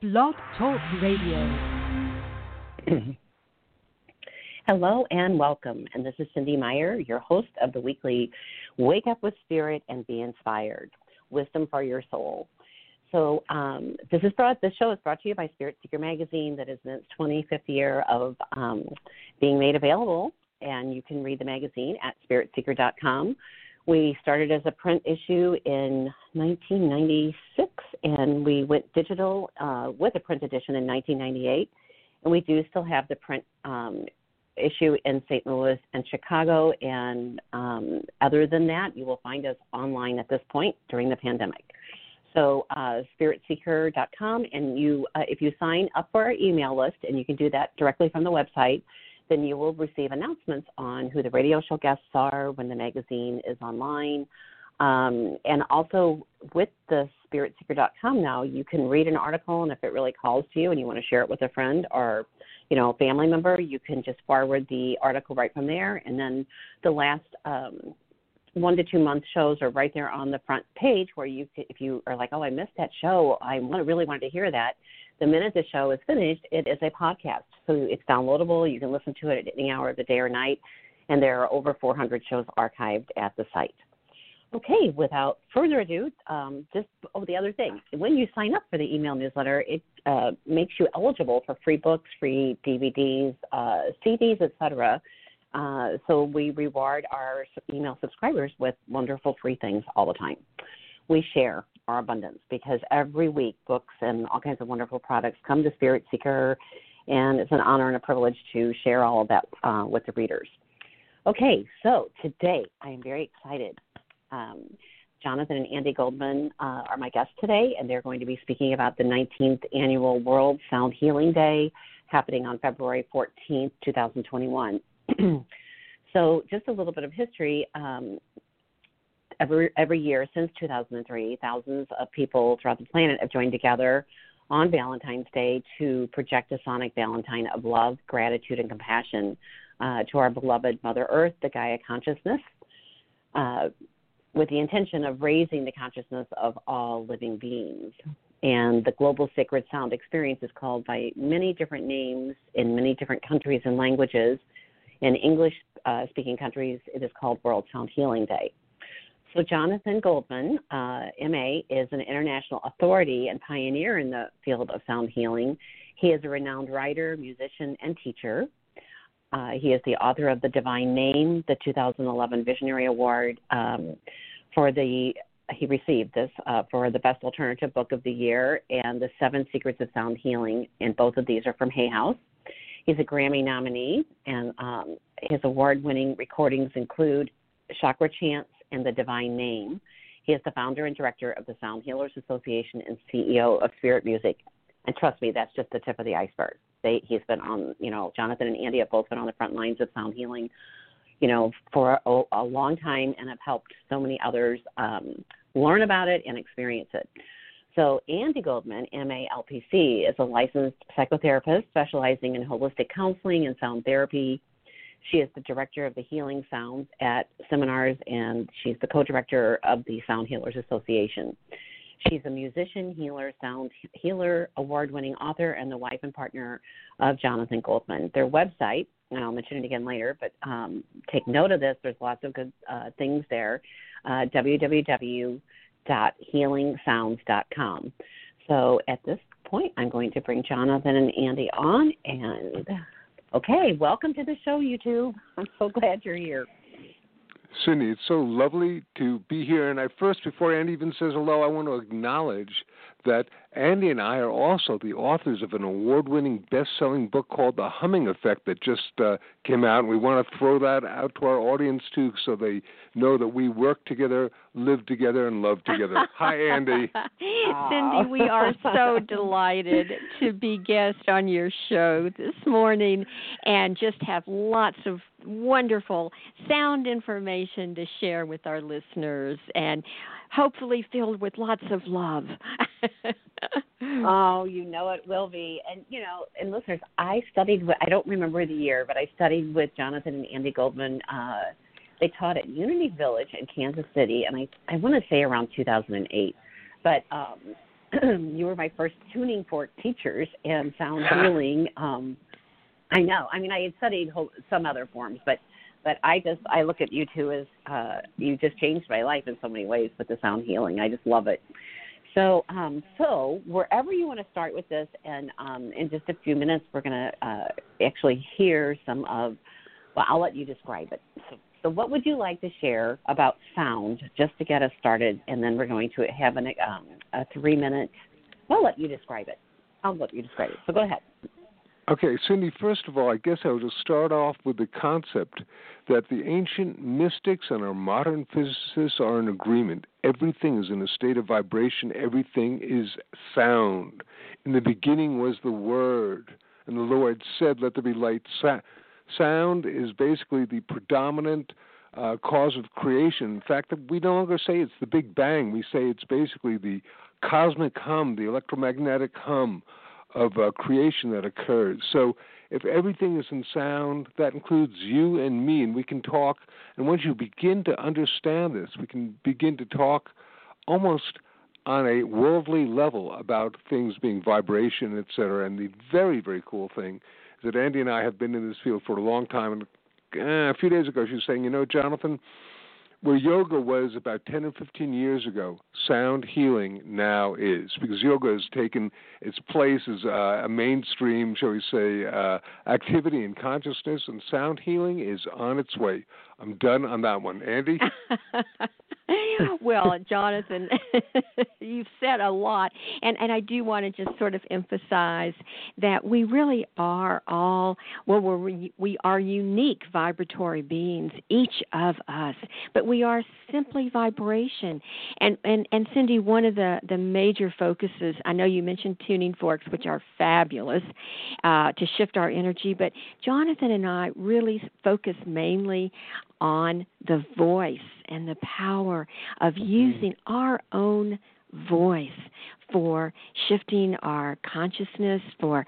Blog Talk Radio. Hello and welcome. And this is Cynde Meyer, your host of the weekly Wake Up with Spirit and Be Inspired Wisdom for Your Soul. So um, this is brought. This show is brought to you by Spirit Seeker Magazine. That is in its 25th year of um, being made available, and you can read the magazine at spiritseeker.com. We started as a print issue in 1996, and we went digital uh, with a print edition in 1998. And we do still have the print um, issue in St. Louis and Chicago. And um, other than that, you will find us online at this point during the pandemic. So uh, spiritseeker.com, and you, uh, if you sign up for our email list, and you can do that directly from the website, then you will receive announcements on who the radio show guests are when the magazine is online. Um, and also with the spiritseeker.com now, you can read an article, and if it really calls to you and you want to share it with a friend or you know, a family member, you can just forward the article right from there. And then the last um, one to two month shows are right there on the front page where you, if you are like, oh, I missed that show, I really wanted to hear that. The minute the show is finished, it is a podcast. So it's downloadable. You can listen to it at any hour of the day or night. And there are over 400 shows archived at the site. Okay, without further ado, um, just oh, the other thing. When you sign up for the email newsletter, it uh, makes you eligible for free books, free DVDs, uh, CDs, etc. Uh, so we reward our email subscribers with wonderful free things all the time. We share our abundance because every week books and all kinds of wonderful products come to Spirit Seeker, and it's an honor and a privilege to share all of that uh, with the readers. Okay, so today I am very excited um, Jonathan and Andi Goldman uh, are my guests today, and they're going to be speaking about the 19th Annual World Sound Healing Day happening on February 14th, 2021. so, just a little bit of history. Um, every, every year since 2003, thousands of people throughout the planet have joined together on Valentine's Day to project a sonic Valentine of love, gratitude, and compassion uh, to our beloved Mother Earth, the Gaia consciousness. Uh, with the intention of raising the consciousness of all living beings. And the Global Sacred Sound Experience is called by many different names in many different countries and languages. In English uh, speaking countries, it is called World Sound Healing Day. So, Jonathan Goldman, uh, MA, is an international authority and pioneer in the field of sound healing. He is a renowned writer, musician, and teacher. Uh, he is the author of The Divine Name, the 2011 Visionary Award um, for the he received this uh, for the best alternative book of the year and the Seven Secrets of Sound Healing, and both of these are from Hay House. He's a Grammy nominee, and um, his award-winning recordings include Chakra Chants and The Divine Name. He is the founder and director of the Sound Healers Association and CEO of Spirit Music. And trust me, that's just the tip of the iceberg. They, he's been on, you know, Jonathan and Andi have both been on the front lines of sound healing, you know, for a, a long time and have helped so many others um, learn about it and experience it. So, Andi Goldman, MALPC, is a licensed psychotherapist specializing in holistic counseling and sound therapy. She is the director of the Healing Sounds at seminars, and she's the co director of the Sound Healers Association. She's a musician, healer, sound healer, award winning author, and the wife and partner of Jonathan Goldman. Their website, and I'll mention it again later, but um, take note of this. There's lots of good uh, things there. Uh, www.healingsounds.com. So at this point, I'm going to bring Jonathan and Andi on. And okay, welcome to the show, you two. I'm so glad you're here. Cynde, it's so lovely to be here. And I first, before Andi even says hello, I want to acknowledge that Andi and I are also the authors of an award winning best selling book called The Humming Effect that just uh, came out. And we want to throw that out to our audience too so they know that we work together, live together, and love together. Hi, Andi. Cynde, we are so delighted to be guests on your show this morning and just have lots of wonderful sound information to share with our listeners and hopefully filled with lots of love. oh, you know it will be. And you know, and listeners, I studied with I don't remember the year, but I studied with Jonathan and Andi Goldman. Uh they taught at Unity Village in Kansas City and I I want to say around 2008. But um you were my first tuning fork teachers and sound healing um I know. I mean, I had studied some other forms, but but I just I look at you two as uh, you just changed my life in so many ways with the sound healing. I just love it. So um, so wherever you want to start with this, and um, in just a few minutes we're going to uh, actually hear some of. Well, I'll let you describe it. So, so what would you like to share about sound just to get us started, and then we're going to have an, um, a three minute. I'll let you describe it. I'll let you describe it. So go ahead. Okay, Cynde, first of all, I guess I just start off with the concept that the ancient mystics and our modern physicists are in agreement. Everything is in a state of vibration, everything is sound. In the beginning was the Word, and the Lord said, Let there be light. Sound is basically the predominant uh, cause of creation. In fact, we no longer say it's the Big Bang, we say it's basically the cosmic hum, the electromagnetic hum of uh, creation that occurs. So if everything is in sound, that includes you and me, and we can talk. And once you begin to understand this, we can begin to talk almost on a worldly level about things being vibration, et cetera. And the very, very cool thing is that Andi and I have been in this field for a long time. And uh, a few days ago, she was saying, you know, Jonathan, where yoga was about 10 or 15 years ago, sound healing now is because yoga has taken its place as uh, a mainstream, shall we say, uh, activity in consciousness, and sound healing is on its way. I'm done on that one. Andi? well, Jonathan, you've said a lot, and and I do want to just sort of emphasize that we really are all well, we're we are unique vibratory beings, each of us, but we are simply vibration. And and and Cindy, one of the the major focuses, I know you mentioned tuning forks, which are fabulous uh, to shift our energy, but Jonathan and I really focus mainly on the voice and the power of mm-hmm. using our own voice for shifting our consciousness, for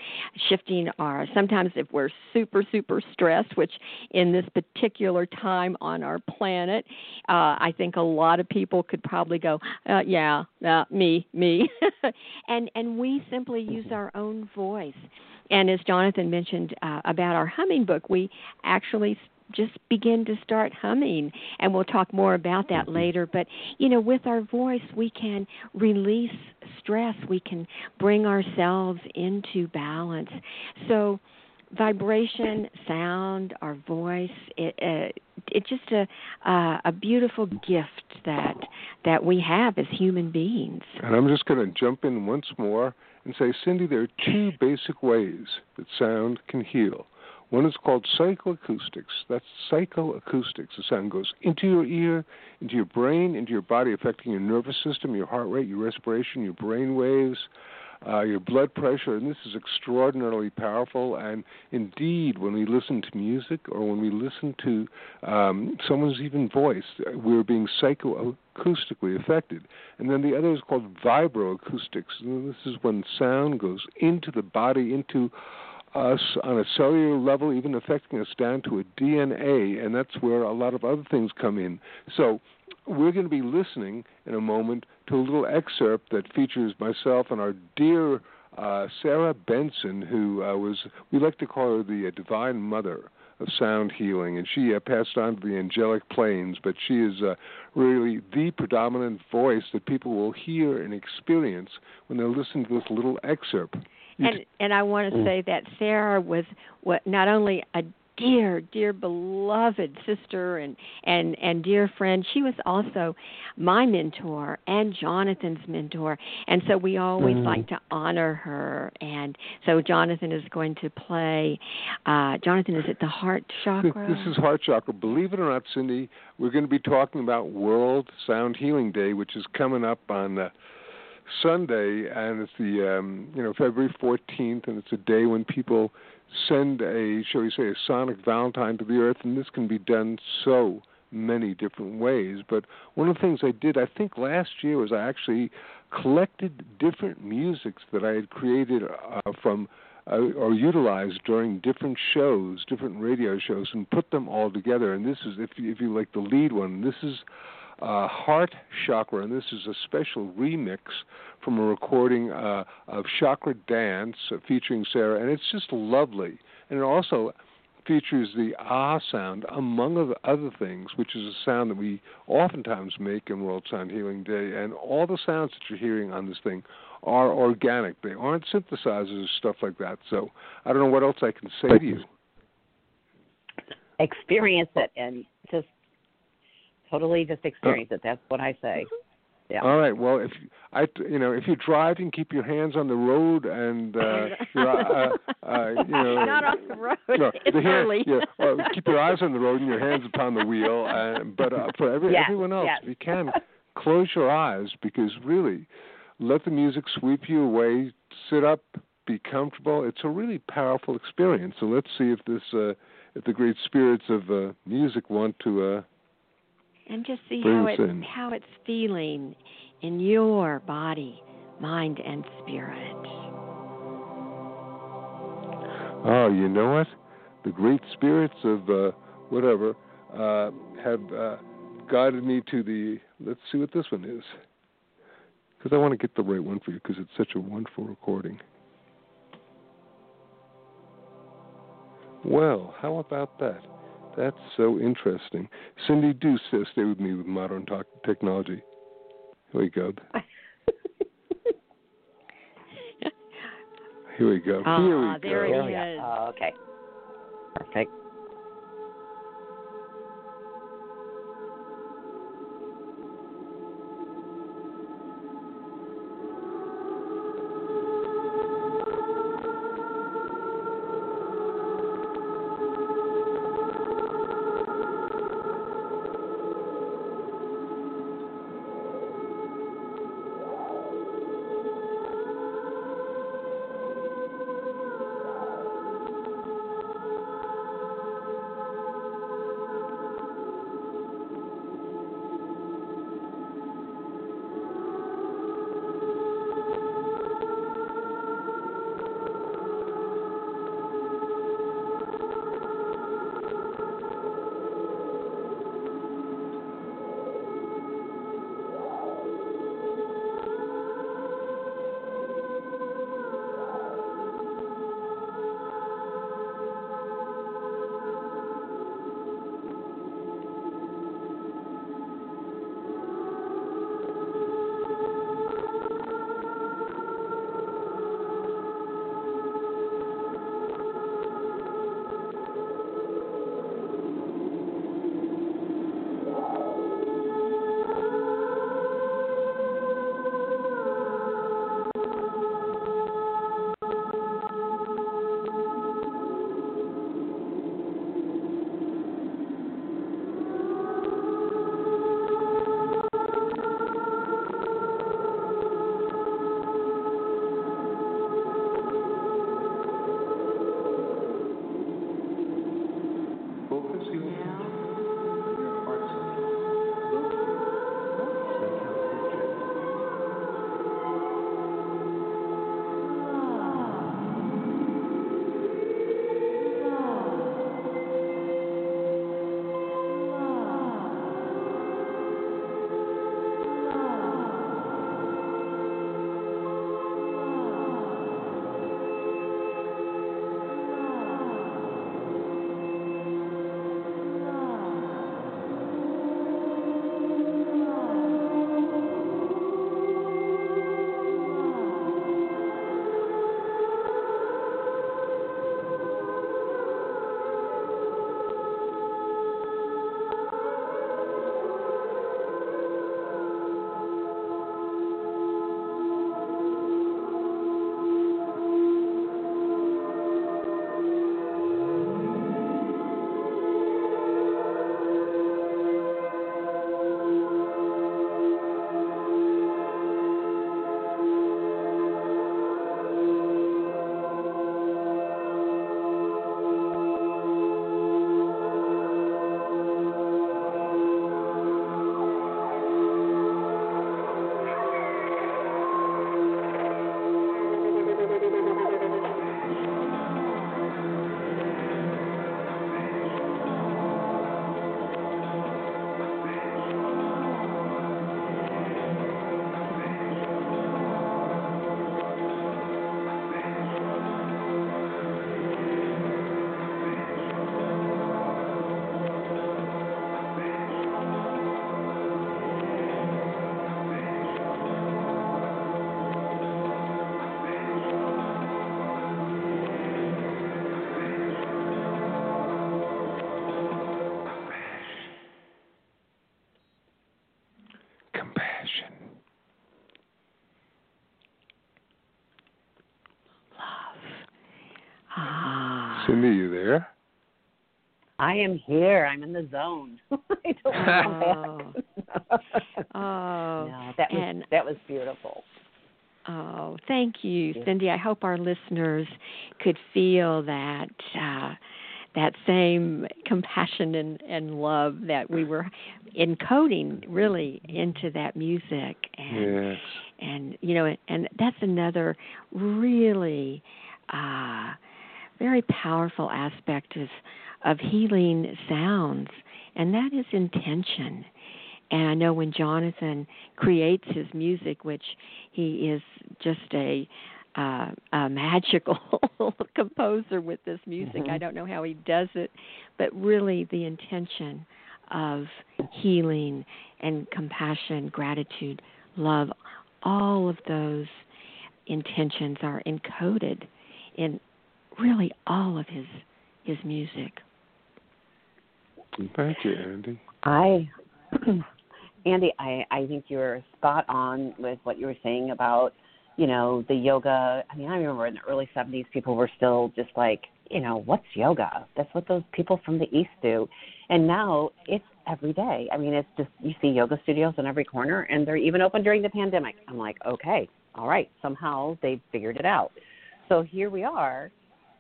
shifting our sometimes if we're super, super stressed, which in this particular time on our planet, uh, I think a lot of people could probably go, uh, yeah, uh, me, me. and and we simply use our own voice. And as Jonathan mentioned uh, about our humming book, we actually just begin to start humming and we'll talk more about that later. But you know with our voice we can release stress. We can bring ourselves into balance. So vibration sound our voice it uh, it's just a uh, a beautiful gift that that we have as human beings. And i'm just going to jump in once more and say Cynde there are two basic ways that sound can heal one is called psychoacoustics. That's psychoacoustics. The sound goes into your ear, into your brain, into your body, affecting your nervous system, your heart rate, your respiration, your brain waves, uh, your blood pressure. And this is extraordinarily powerful. And indeed, when we listen to music or when we listen to um, someone's even voice, we're being psychoacoustically affected. And then the other is called vibroacoustics. And this is when sound goes into the body, into us on a cellular level, even affecting us down to a DNA, and that's where a lot of other things come in. So we're going to be listening in a moment to a little excerpt that features myself and our dear uh, Sarah Benson, who uh, was, we like to call her the uh, divine mother of sound healing, and she uh, passed on to the angelic planes, but she is uh, really the predominant voice that people will hear and experience when they listen to this little excerpt and and I want to mm. say that Sarah was what not only a dear, dear beloved sister and and and dear friend. She was also my mentor and Jonathan's mentor, and so we always mm. like to honor her. And so Jonathan is going to play. Uh, Jonathan is at the heart chakra. This is heart chakra. Believe it or not, Cynde, we're going to be talking about World Sound Healing Day, which is coming up on. Uh, Sunday, and it's the um, you know February 14th, and it's a day when people send a, shall we say, a sonic Valentine to the earth, and this can be done so many different ways. But one of the things I did, I think last year, was I actually collected different musics that I had created uh, from uh, or utilized during different shows, different radio shows, and put them all together. And this is, if you, if you like the lead one, this is uh, Heart Chakra, and this is a special remix from a recording uh, of Chakra Dance uh, featuring Sarah, and it's just lovely. And it also features the ah sound, among other things, which is a sound that we oftentimes make in World Sound Healing Day. And all the sounds that you're hearing on this thing are organic. They aren't synthesizers or stuff like that. So I don't know what else I can say to you. Experience it and just totally just experience it. That's what I say. Yeah. All right. Well, if I, you know, if you drive, can keep your hands on the road and, uh, your, uh, uh, you know, not on the road. No, it's the hand, early. Yeah, well, keep your eyes on the road and your hands upon the wheel. Uh, but uh, for every, yes, everyone else, yes. if you can, close your eyes because really, let the music sweep you away. Sit up, be comfortable. It's a really powerful experience. So let's see if this, uh, if the great spirits of uh, music want to. Uh, and just see how it how it's feeling in your body, mind, and spirit. Oh, you know what? The great spirits of uh, whatever uh, have uh, guided me to the. Let's see what this one is, because I want to get the right one for you, because it's such a wonderful recording. Well, how about that? That's so interesting. Cynde, do stay with me with modern talk- technology. Here we go. Here we go. Ah, Here we there go. it is. Oh, okay. Perfect. Cynde, you there? I am here. I'm in the zone. I don't know. oh, oh that was and, that was beautiful. Oh, thank you, Cynde. I hope our listeners could feel that uh, that same compassion and, and love that we were encoding really into that music and yes. and you know and that's another really uh very powerful aspect of of healing sounds and that is intention and I know when Jonathan creates his music, which he is just a uh, a magical composer with this music. Mm-hmm. I don't know how he does it, but really the intention of healing and compassion, gratitude, love, all of those intentions are encoded in really all of his his music. Thank you, Andi. I Andi, I, I think you're spot on with what you were saying about, you know, the yoga. I mean, I remember in the early 70s, people were still just like, you know, what's yoga? That's what those people from the East do. And now it's every day. I mean, it's just, you see yoga studios on every corner, and they're even open during the pandemic. I'm like, okay, all right, somehow they figured it out. So here we are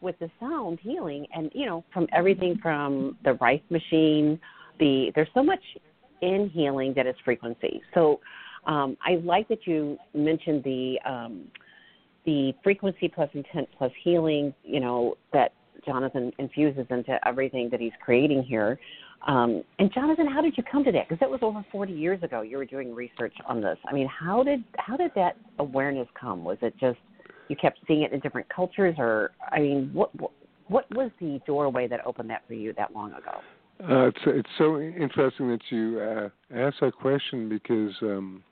with the sound healing, and, you know, from everything from the Rife machine, the, there's so much in healing that is frequency. So um, I like that you mentioned the um, the frequency plus intent plus healing. You know that Jonathan infuses into everything that he's creating here. Um, and Jonathan, how did you come to that? Because that was over 40 years ago. You were doing research on this. I mean, how did how did that awareness come? Was it just you kept seeing it in different cultures, or I mean, what what, what was the doorway that opened that for you that long ago? Uh, it's it's so interesting that you uh, asked that question because um,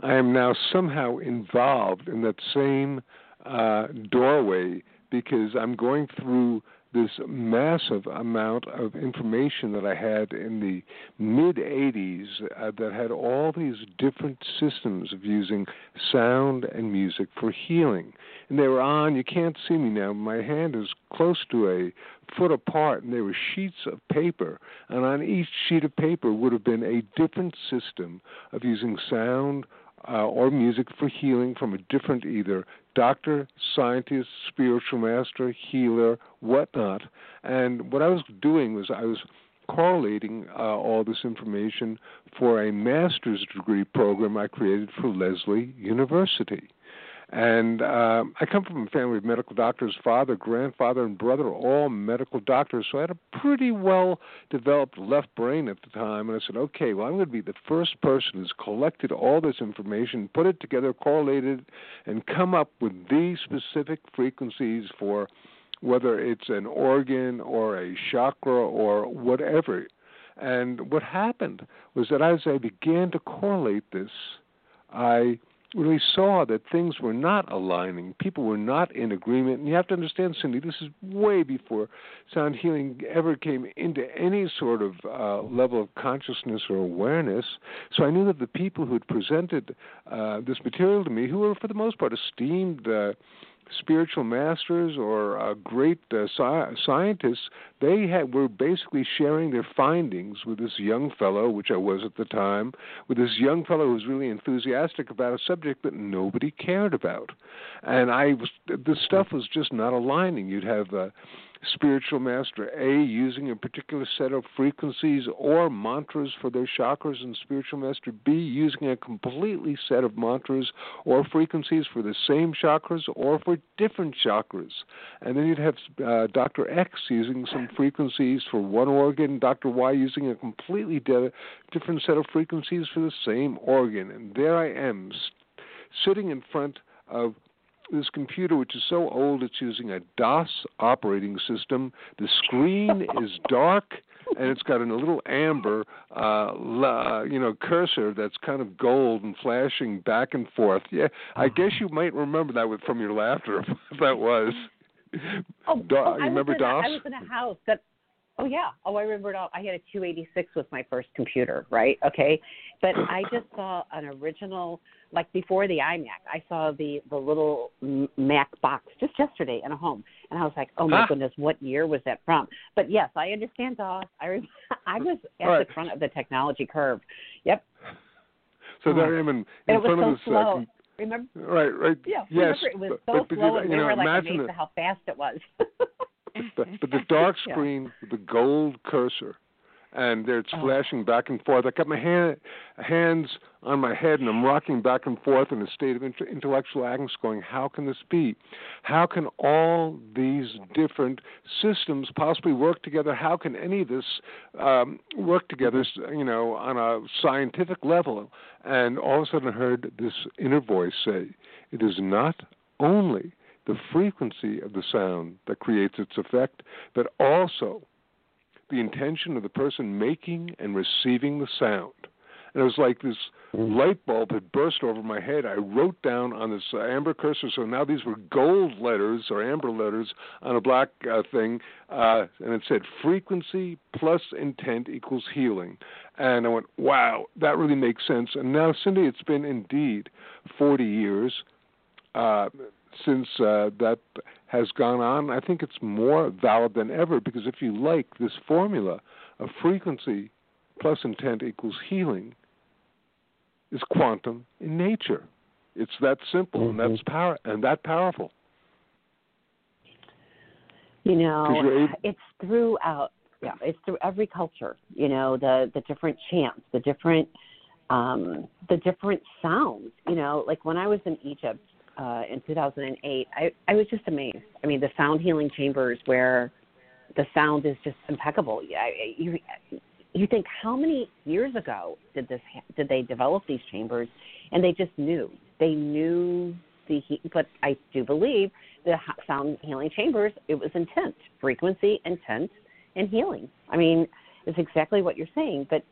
I am now somehow involved in that same uh, doorway because I'm going through this massive amount of information that I had in the mid 80s uh, that had all these different systems of using sound and music for healing. And they were on, you can't see me now, my hand is close to a foot apart, and there were sheets of paper. And on each sheet of paper would have been a different system of using sound uh, or music for healing from a different either doctor, scientist, spiritual master, healer, whatnot. And what I was doing was I was correlating uh, all this information for a master's degree program I created for Lesley University. And uh, I come from a family of medical doctors, father, grandfather, and brother, all medical doctors. So I had a pretty well developed left brain at the time. And I said, okay, well, I'm going to be the first person who's collected all this information, put it together, correlated, and come up with these specific frequencies for whether it's an organ or a chakra or whatever. And what happened was that as I began to correlate this, I really saw that things were not aligning. People were not in agreement. And you have to understand, Cynde, this is way before sound healing ever came into any sort of uh, level of consciousness or awareness. So I knew that the people who had presented uh, this material to me, who were for the most part esteemed uh, spiritual masters or uh, great uh, sci- scientists, they had, were basically sharing their findings with this young fellow, which I was at the time, with this young fellow who was really enthusiastic about a subject that nobody cared about, and I was the stuff was just not aligning. You'd have uh, spiritual master A using a particular set of frequencies or mantras for their chakras, and spiritual master B using a completely set of mantras or frequencies for the same chakras or for different chakras. And then you'd have uh, Dr. X using some frequencies for one organ, Dr. Y using a completely de- different set of frequencies for the same organ. And there I am, sitting in front of this computer, which is so old, it's using a DOS operating system. The screen is dark, and it's got a little amber, uh, la, you know, cursor that's kind of gold and flashing back and forth. Yeah, I guess you might remember that with, from your laughter. If that was. Oh, Do- oh, I remember was in DOS? I was in a house that. Oh yeah. Oh, I remember it all. I had a 286 with my first computer, right? Okay, but I just saw an original, like before the iMac. I saw the the little Mac box just yesterday in a home, and I was like, oh my Huh? goodness, what year was that from? But yes, I understand DOS. I re- I was at Right. the front of the technology curve. Yep, So Oh. there I am in, in it front so of this. slow. Uh, remember? right, right. Yeah, yes. remember it was so but, but slow, you, and we know, were like amazed the, at how fast it was. but, but the dark screen with the gold cursor, and there it's Oh. flashing back and forth. I got my hand, hands on my head, and I'm rocking back and forth in a state of intellectual angst, going, "How can this be? How can all these different systems possibly work together? How can any of this um, work together? You know, on a scientific level?" And all of a sudden, I heard this inner voice say, "It is not only." The frequency of the sound that creates its effect, but also the intention of the person making and receiving the sound. And it was like this light bulb had burst over my head. I wrote down on this uh, amber cursor, so now these were gold letters or amber letters on a black uh, thing, uh, and it said frequency plus intent equals healing. And I went, wow, that really makes sense. And now, Cynde, it's been indeed 40 years uh, since uh, that has gone on. I think it's more valid than ever because if you like this formula of frequency plus intent equals healing is quantum in nature. It's that simple and that's power and that powerful. You know, it's throughout. Yeah, it's through every culture. You know, the the different chants, the different um, the different sounds. You know, like when I was in Egypt uh, in 2008, I I was just amazed. I mean, the sound healing chambers where the sound is just impeccable. I- you you think how many years ago did this did they develop these chambers, and they just knew they knew the he- but I do believe the sound healing chambers it was intent, frequency, intent, and healing. I mean, it's exactly what you're saying, but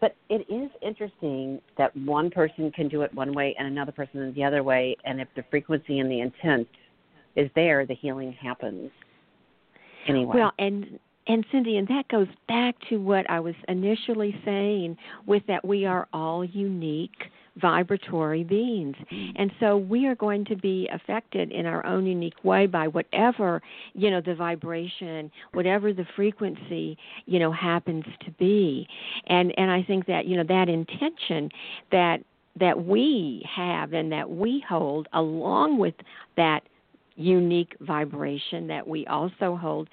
but it is interesting that one person can do it one way and another person the other way, and if the frequency and the intent is there, the healing happens. Anyway. Well, and and Cynde, and that goes back to what I was initially saying with that we are all unique vibratory beings. Mm. And so we are going to be affected in our own unique way by whatever, you know, the vibration, whatever the frequency, you know, happens to be. And and I think that, you know, that intention that that we have and that we hold along with that unique vibration that we also hold,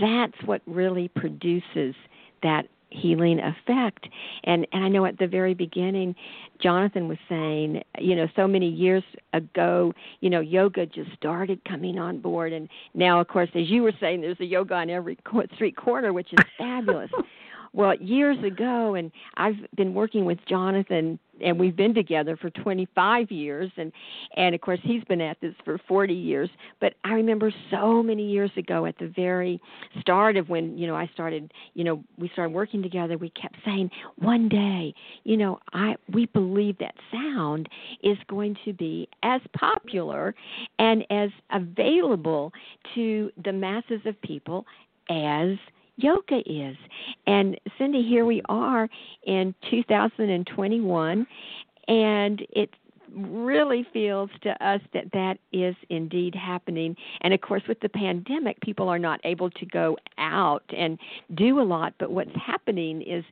that's what really produces that healing effect. And and I know at the very beginning Jonathan was saying, you know, so many years ago, you know, yoga just started coming on board and now of course as you were saying there's a yoga on every street corner which is fabulous. Well, years ago, and I've been working with Jonathan, and we've been together for 25 years, and and of course he's been at this for 40 years. But I remember so many years ago, at the very start of when you know I started, you know, we started working together. We kept saying, one day, you know, I we believe that sound is going to be as popular and as available to the masses of people as yoga is. And Cynde, here we are in 2021, and it really feels to us that that is indeed happening. And of course, with the pandemic, people are not able to go out and do a lot, but what's happening is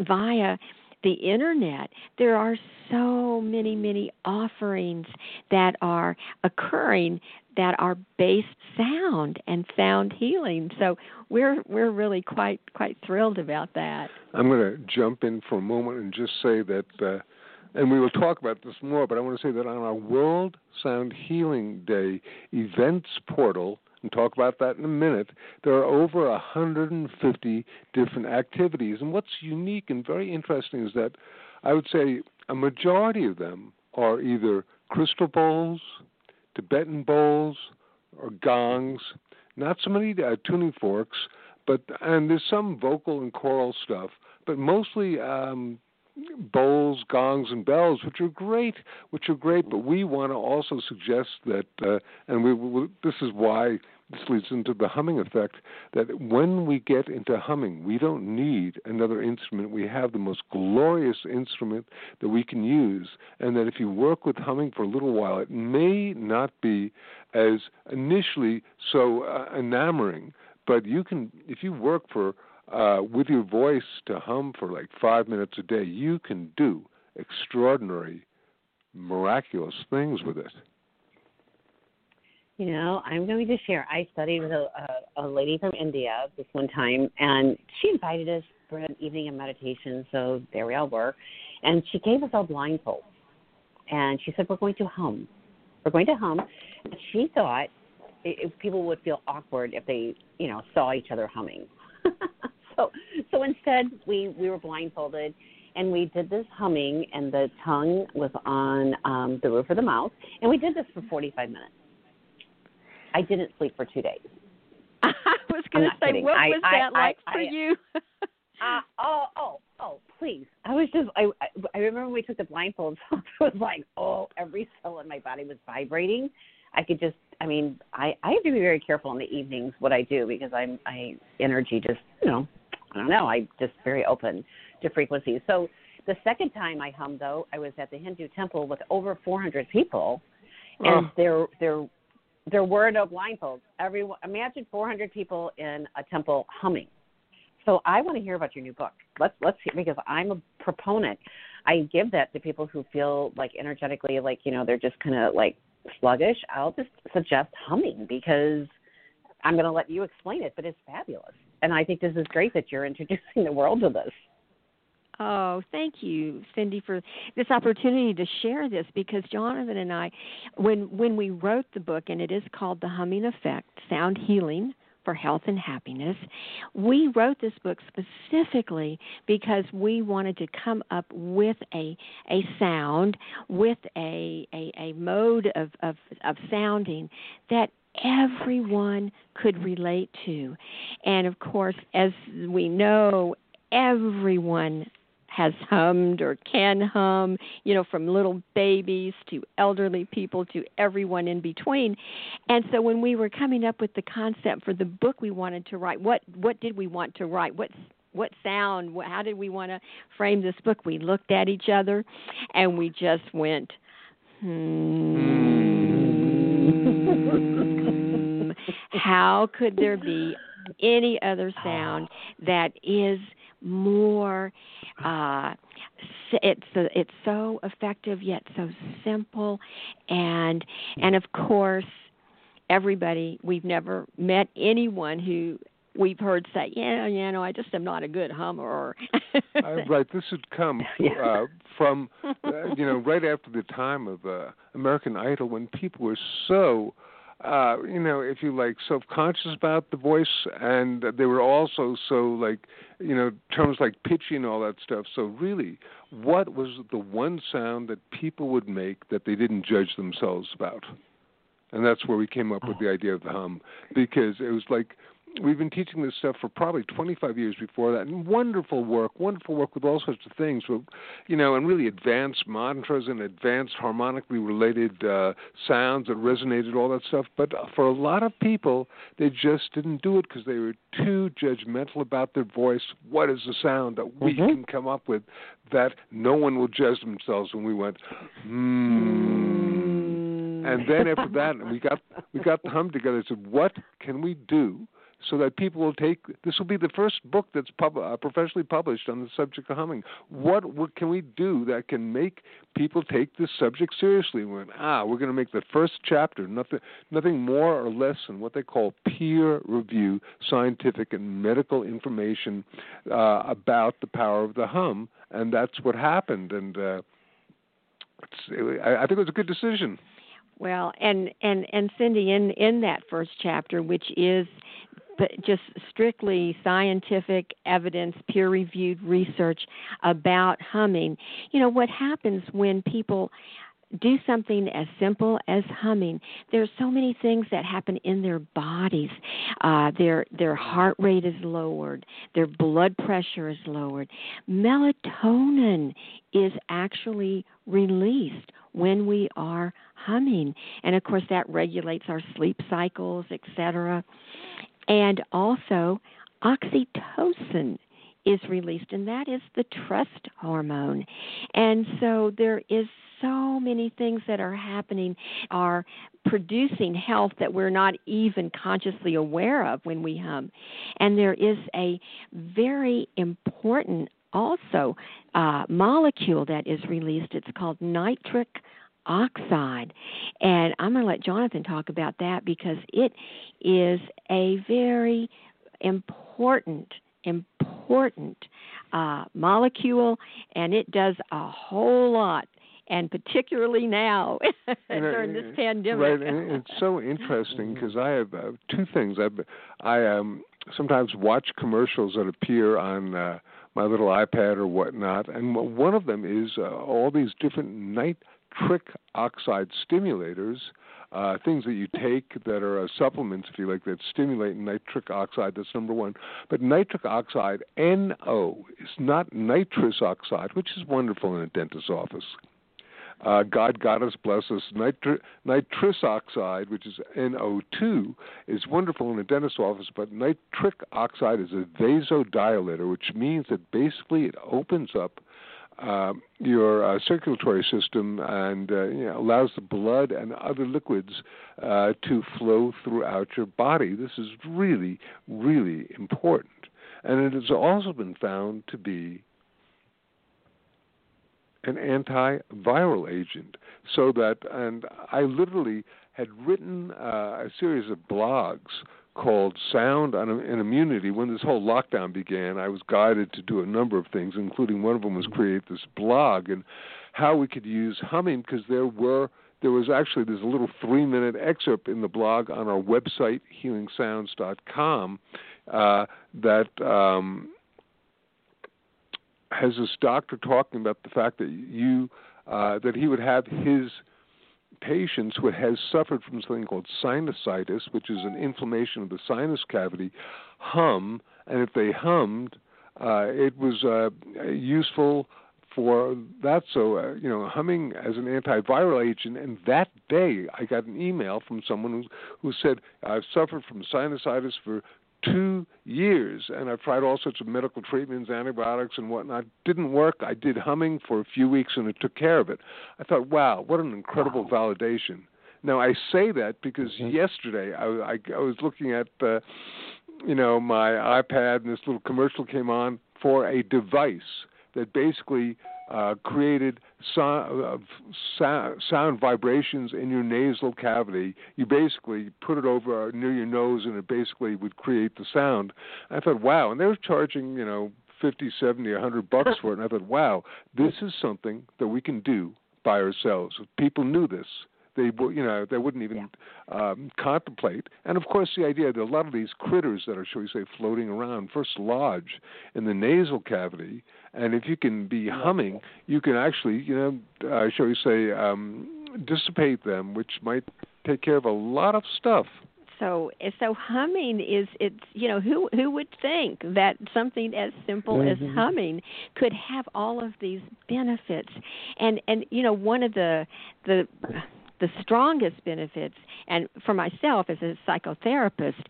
via the internet, there are so many, many offerings that are occurring that are based sound and sound healing. So we're we're really quite quite thrilled about that. I'm going to jump in for a moment and just say that, uh, and we will talk about this more, but I want to say that on our World Sound Healing Day events portal, and talk about that in a minute, there are over 150 different activities. And what's unique and very interesting is that I would say a majority of them are either crystal bowls, Tibetan bowls, or gongs. Not so many uh, tuning forks, but and there's some vocal and choral stuff, but mostly um, bowls, gongs, and bells, which are great, which are great. But we want to also suggest that, uh, and we, we, this is why this leads into the humming effect. That when we get into humming, we don't need another instrument. We have the most glorious instrument that we can use, and that if you work with humming for a little while, it may not be as initially so uh, enamoring, but you can, if you work for uh, with your voice to hum for like five minutes a day, you can do extraordinary, miraculous things with it. You know, I'm going to share. I studied with a, a, a lady from India this one time, and she invited us for an evening of meditation. So there we all were, and she gave us all blindfolds, and she said, "We're going to hum. We're going to hum." And she thought it, people would feel awkward if they, you know, saw each other humming. so so instead we we were blindfolded and we did this humming and the tongue was on um the roof of the mouth and we did this for 45 minutes i didn't sleep for two days i was going to say kidding. what I, was I, that I, like for you uh, oh oh oh please i was just i i remember when we took the blindfolds off it was like oh every cell in my body was vibrating i could just I mean, I I have to be very careful in the evenings what I do because I'm I energy just you know I don't know I'm just very open to frequencies. So the second time I hummed though I was at the Hindu temple with over 400 people, and Oh. there there were no blindfolds. Everyone imagine 400 people in a temple humming. So I want to hear about your new book. Let's let's hear because I'm a proponent. I give that to people who feel like energetically like you know they're just kind of like sluggish. I'll just suggest humming because I'm going to let you explain it, but it's fabulous. And I think this is great that you're introducing the world to this. Oh, thank you, Cynde, for this opportunity to share this because Jonathan and I, when when we wrote the book, and it is called The Humming Effect: Sound Healing for Health and Happiness, we wrote this book specifically because we wanted to come up with a a sound, with a a, a mode of, of of sounding that everyone could relate to. And of course, as we know, everyone has hummed or can hum, you know, from little babies to elderly people to everyone in between. And so when we were coming up with the concept for the book we wanted to write, what what did we want to write? What what sound? What, how did we want to frame this book? We looked at each other and we just went, hmm. how could there be any other sound that is more uh it's it's so effective yet so simple and and of course everybody we've never met anyone who we've heard say yeah you know i just am not a good hummer or Uh, right. This had come uh, from, uh, you know, right after the time of uh, American Idol when people were so, uh, you know, if you like, self-conscious about the voice, and they were also so like, you know, terms like pitchy and all that stuff. So really, what was the one sound that people would make that they didn't judge themselves about? And that's where we came up with the idea of the hum, because it was like we've been teaching this stuff for probably 25 years before that, and wonderful work, wonderful work with all sorts of things, with, you know, and really advanced mantras and advanced harmonically related uh, sounds that resonated, all that stuff. But for a lot of people, they just didn't do it because they were too judgmental about their voice. What is the sound that we Mhm. can come up with that no one will judge themselves when we went, hmm. And then after that, we got we got the hum together. and said, what can we do so that people will take? This will be the first book that's pub, uh, professionally published on the subject of humming. What, what can we do that can make people take this subject seriously? We went, ah, we're going to make the first chapter nothing nothing more or less than what they call peer review scientific and medical information uh, about the power of the hum, and that's what happened. And uh, it's, I, I think it was a good decision. Well, and and and Cynde, in in that first chapter, which is the, just strictly scientific evidence, peer-reviewed research about humming, you know what happens when people do something as simple as humming. There's so many things that happen in their bodies. Uh, their their heart rate is lowered. Their blood pressure is lowered. Melatonin is actually released when we are humming, and of course that regulates our sleep cycles, etc. And also oxytocin is released, and that is the trust hormone. And so there is so many things that are happening are producing health that we're not even consciously aware of when we hum. And there is a very important also uh, molecule that is released. It's called nitric oxide. And I'm going to let Jonathan talk about that because it is a very important important uh, molecule, and it does a whole lot. And particularly now during this pandemic, right? And it's so interesting because I have uh, two things. I I um, sometimes watch commercials that appear on uh, my little iPad or whatnot, and one of them is uh, all these different nitric oxide stimulators uh, things that you take that are uh, supplements, if you like, that stimulate nitric oxide. That's number one. But nitric oxide, NO, is not nitrous oxide, which is wonderful in a dentist's office. Uh, God, Goddess, bless us. Nitri- nitrous oxide, which is NO2, is wonderful in a dentist's office, but nitric oxide is a vasodilator, which means that basically it opens up uh, your uh, circulatory system and uh, you know, allows the blood and other liquids uh, to flow throughout your body. This is really, really important. And it has also been found to be an antiviral agent. So that, and I literally had written uh, a series of blogs called Sound and Immunity. When this whole lockdown began, I was guided to do a number of things, including one of them was create this blog and how we could use humming because there were there was actually there's a little three minute excerpt in the blog on our website healingsounds.com uh, that um, has this doctor talking about the fact that you uh, that he would have his patients who has suffered from something called sinusitis, which is an inflammation of the sinus cavity, hum, and if they hummed, uh, it was uh, useful for that. So, uh, you know, humming as an antiviral agent. And that day, I got an email from someone who, who said, I've suffered from sinusitis for two years, and I've tried all sorts of medical treatments, antibiotics, and whatnot. Didn't work. I did humming for a few weeks, and it took care of it. I thought, wow, what an incredible wow. validation. Now I say that because mm-hmm. yesterday I, I, I was looking at, uh, you know, my iPad, and this little commercial came on for a device that basically uh, created sound, uh, sound vibrations in your nasal cavity. You basically put it over near your nose, and it basically would create the sound. I thought, wow, and they were charging, you know, fifty, seventy, a hundred bucks for it. And I thought, wow, this is something that we can do by ourselves. If people knew this, they you know they wouldn't even yeah. um, contemplate. And of course, the idea that a lot of these critters that are, shall we say, floating around first lodge in the nasal cavity, and if you can be humming, you can actually, you know, uh, shall we say, um, dissipate them, which might take care of a lot of stuff so so humming is it's you know who who would think that something as simple mm-hmm. as humming could have all of these benefits and and you know one of the the the strongest benefits, and for myself as a psychotherapist,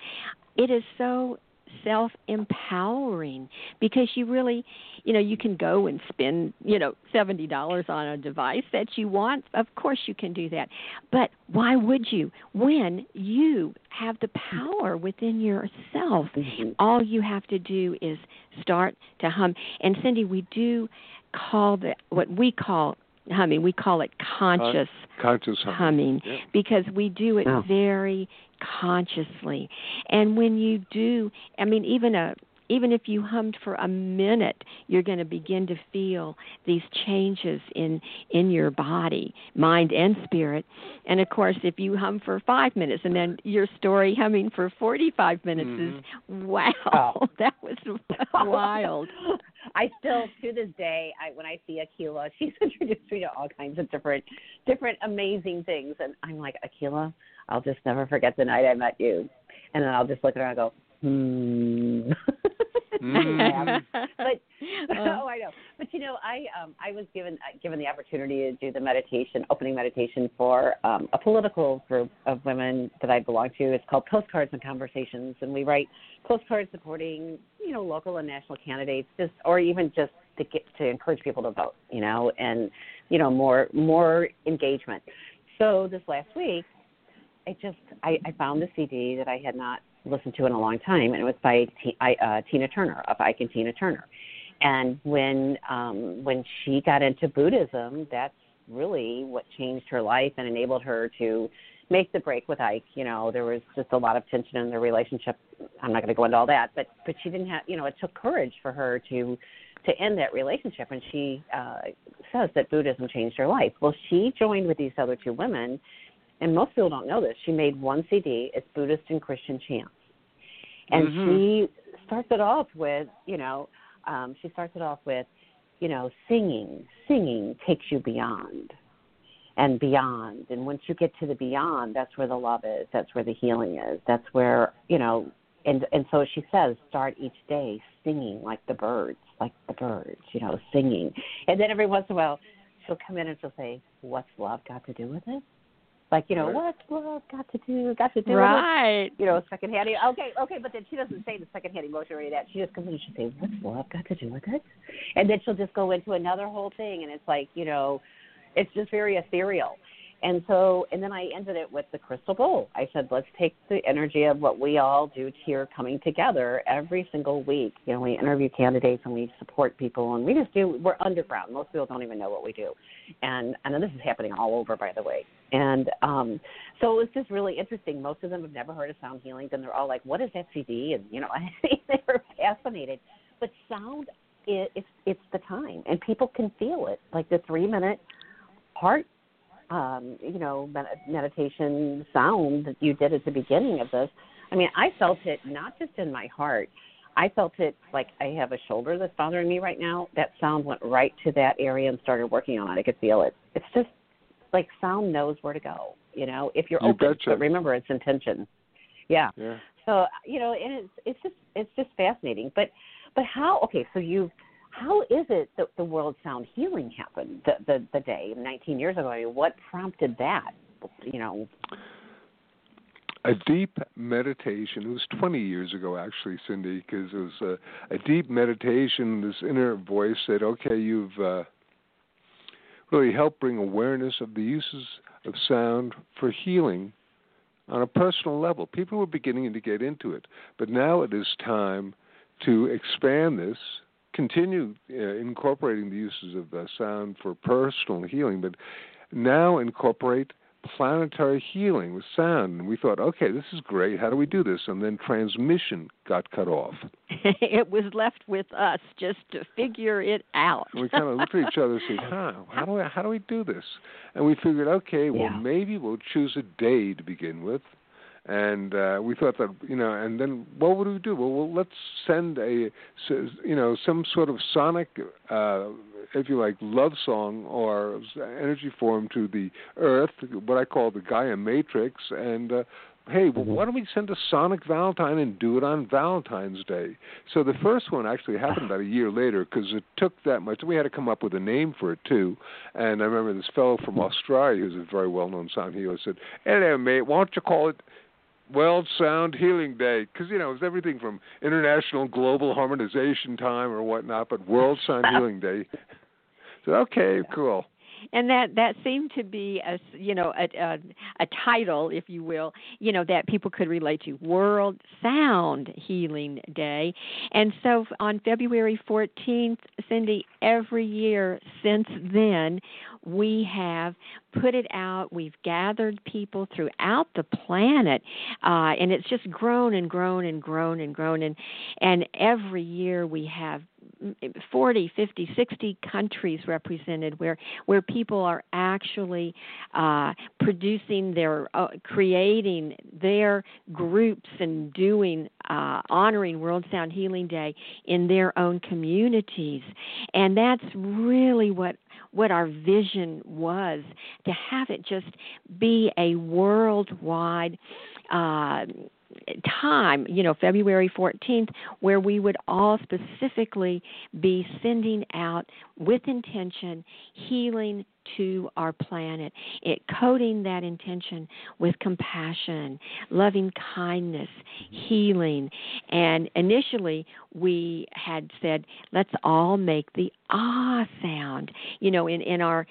it is so self empowering because you really you know you can go and spend you know seventy dollars on a device that you want. Of course you can do that. But why would you when you have the power within yourself? Mm-hmm. all you have to do is start to hum. And Cynde we do call the what we call humming. We call it conscious conscious humming, yeah. because we do it yeah. very consciously. And when you do, I mean, even a even if you hummed for a minute, you're going to begin to feel these changes in in your body, mind and spirit. And of course, if you hum for 5 minutes and then your story humming for 45 minutes mm-hmm. is wow, that was wild. I still to this day, I when I see Akila, she's introduced me to all kinds of different, different amazing things, and I'm like Akila, I'll just never forget the night I met you, and then I'll just look at her and go, hmm. Mm. but oh, I know. But you know, I um, I was given uh, given the opportunity to do the meditation, opening meditation for um, a political group of women that I belong to. It's called Postcards and Conversations, and we write postcards supporting you know local and national candidates, just or even just to get to encourage people to vote, you know, and you know more more engagement. So this last week, I just I, I found the CD that I had not listened to in a long time, and it was by T, I, uh, Tina Turner of Ike and Tina Turner. And when um, when she got into Buddhism, that's really what changed her life and enabled her to make the break with Ike. You know, there was just a lot of tension in their relationship. I'm not going to go into all that, but but she didn't have. You know, it took courage for her to to end that relationship. And she uh, says that Buddhism changed her life. Well, she joined with these other two women and most people don't know this. She made one CD. It's Buddhist and Christian chants, and mm-hmm. she starts it off with, you know, um, she starts it off with, you know, singing. Singing takes you beyond, and beyond. And once you get to the beyond, that's where the love is. That's where the healing is. That's where you know. And and so she says, start each day singing like the birds, like the birds, you know, singing. And then every once in a while, she'll come in and she'll say, "What's love got to do with it?" Like, you know, right. what's love got to do? Got to do right. with? You know, secondhand. Okay, okay, but then she doesn't say the secondhand emotion or any of that. She just comes in and she says, "What's love got to do with it?" And then she'll just go into another whole thing, and it's like, you know, it's just very ethereal. And so, and then I ended it with the crystal bowl. I said, let's take the energy of what we all do here coming together every single week. You know, we interview candidates and we support people, and we just do, we're underground. Most people don't even know what we do. And I know this is happening all over, by the way. And um, so it was just really interesting. Most of them have never heard of sound healing, and they're all like, what is that CD? And, you know, they were fascinated. But sound, it, it's, it's the time, and people can feel it. Like the three minute heart um, you know, med- meditation sound that you did at the beginning of this. I mean, I felt it not just in my heart. I felt it like I have a shoulder that's bothering me right now. That sound went right to that area and started working on it. I could feel it. It's just like sound knows where to go. You know, if you're you open. Betcha. But remember, it's intention. Yeah. Yeah. So you know, and it's it's just it's just fascinating. But but how? Okay, so you've how is it that the World Sound Healing happened the the, the day 19 years ago? I mean, what prompted that? You know, a deep meditation. It was 20 years ago, actually, Cynde, because it was a, a, deep meditation. This inner voice said, "Okay, you've uh, really helped bring awareness of the uses of sound for healing." On a personal level, people were beginning to get into it, but now it is time to expand this continue uh, incorporating the uses of uh, sound for personal healing, but now incorporate planetary healing with sound. And we thought, okay, this is great. How do we do this? And then transmission got cut off. it was left with us just to figure it out. we kind of looked at each other and said, huh, how do, we, how do we do this? And we figured, okay, well, yeah. maybe we'll choose a day to begin with and uh, we thought that you know, and then what would we do? Well, well let's send a you know some sort of sonic, uh, if you like, love song or energy form to the Earth, what I call the Gaia Matrix, and uh, hey, well, why don't we send a sonic Valentine and do it on Valentine's Day? So the first one actually happened about a year later because it took that much. We had to come up with a name for it too. And I remember this fellow from Australia, who's a very well-known sound healer, said, "Hello, mate, why don't you call it World Sound Healing Day because you know it's everything from international global harmonization time or whatnot, but World Sound Healing Day. So okay, cool and that that seemed to be a you know a, a a title if you will you know that people could relate to. World sound healing day. And so on february 14th Cynde every year since then we have put it out. We've gathered people throughout the planet uh and it's just grown and grown and grown and grown. And and every year we have 40, 50, 60 countries represented where where people are actually uh, producing their uh, creating their groups and doing uh, honoring World Sound Healing Day in their own communities, and that's really what what our vision was to have it just be a worldwide. Time, you know, February 14th, where we would all specifically be sending out with intention healing to our planet, it coding that intention with compassion, loving kindness, healing. And initially we had said, let's all make the ah sound. You know, in, in our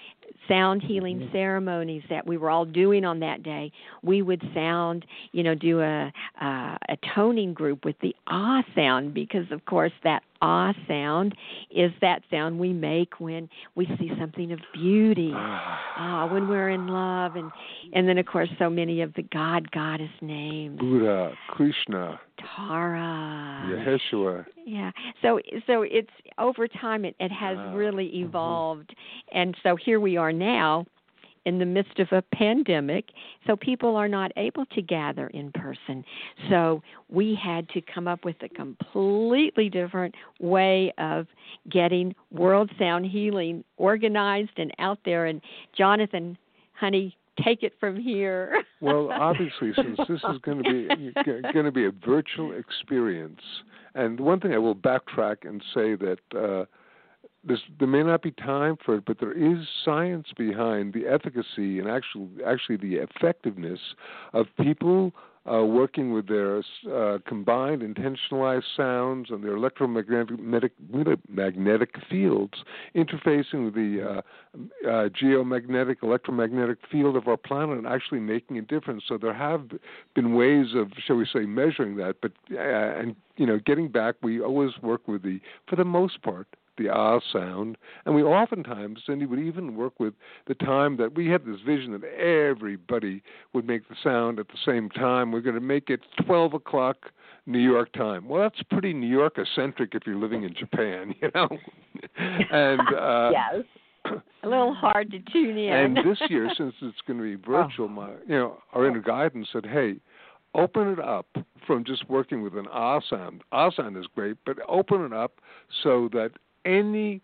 sound healing mm-hmm. ceremonies that we were all doing on that day, we would sound, you know, do a uh, a toning group with the ah sound because, of course, that ah sound is that sound we make when we see something of beauty, ah, when we're in love, and and then of course so many of the God Goddess names, Buddha, Krishna, Tara, Yeshua. Yeah, so so it's over time it it has ah. really mm-hmm. evolved, and so here we are now in the midst of a pandemic, so people are not able to gather in person. So we had to come up with a completely different way of getting World Sound Healing organized and out there. And Jonathan, honey, take it from here. well, obviously, since this is going to be going to be a virtual experience, and one thing I will backtrack and say that. Uh, there may not be time for it, but there is science behind the efficacy and actually, actually the effectiveness of people uh, working with their uh, combined intentionalized sounds and their electromagnetic magnetic fields interfacing with the uh, uh, geomagnetic electromagnetic field of our planet and actually making a difference. So there have been ways of, shall we say, measuring that. But uh, and you know, getting back, we always work with the, for the most part, the ah sound. And we oftentimes, Cynde, would even work with the time that we had this vision that everybody would make the sound at the same time. We're going to make it 12 o'clock New York time. Well, that's pretty New York eccentric if you're living in Japan, you know. and uh, yes. A little hard to tune in. and this year, since it's going to be virtual, oh. my you know our inner guidance said, "Hey, open it up from just working with an ah sound. Ah sound is great, but open it up so that any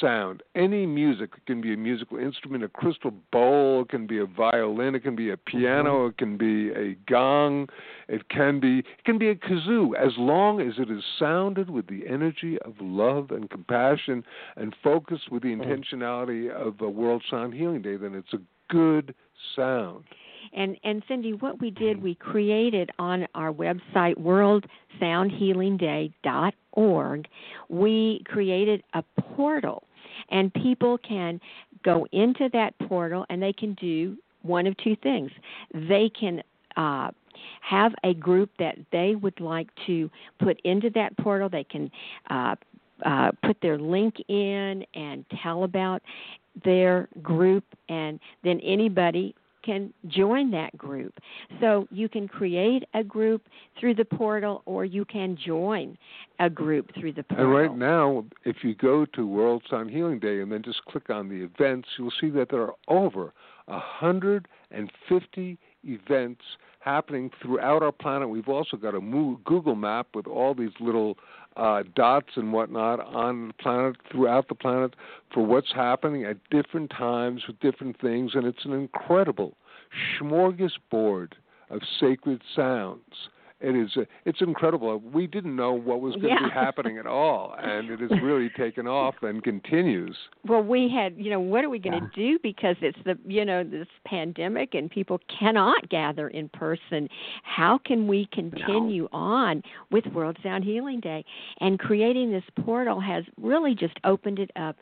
sound, any music. It can be a musical instrument, a crystal bowl, it can be a violin, it can be a piano, mm-hmm. it can be a gong, it can be it can be a kazoo, as long as it is sounded with the energy of love and compassion and focused with the mm-hmm. intentionality of a World Sound Healing Day, then it's a good sound. And and Cynde, what we did, we created on our website worldsoundhealingday.org, we created a portal and people can go into that portal and they can do one of two things. They can uh, have a group that they would like to put into that portal. They can uh, uh, put their link in and tell about their group, and then anybody can join that group. So you can create a group through the portal or you can join a group through the portal. And right now, if you go to World Sound Healing Day and then just click on the events, you'll see that there are over 150 events happening throughout our planet. We've also got a Google map with all these little uh, dots and whatnot on the planet, throughout the planet, for what's happening at different times with different things, and it's an incredible smorgasbord of sacred sounds it is uh, it's incredible. We didn't know what was going yeah. to be happening at all, and it has really taken off and continues. Well, we had you know what are we going to do because it's the you know this pandemic and people cannot gather in person. How can we continue no. on with World Sound Healing Day? And creating this portal has really just opened it up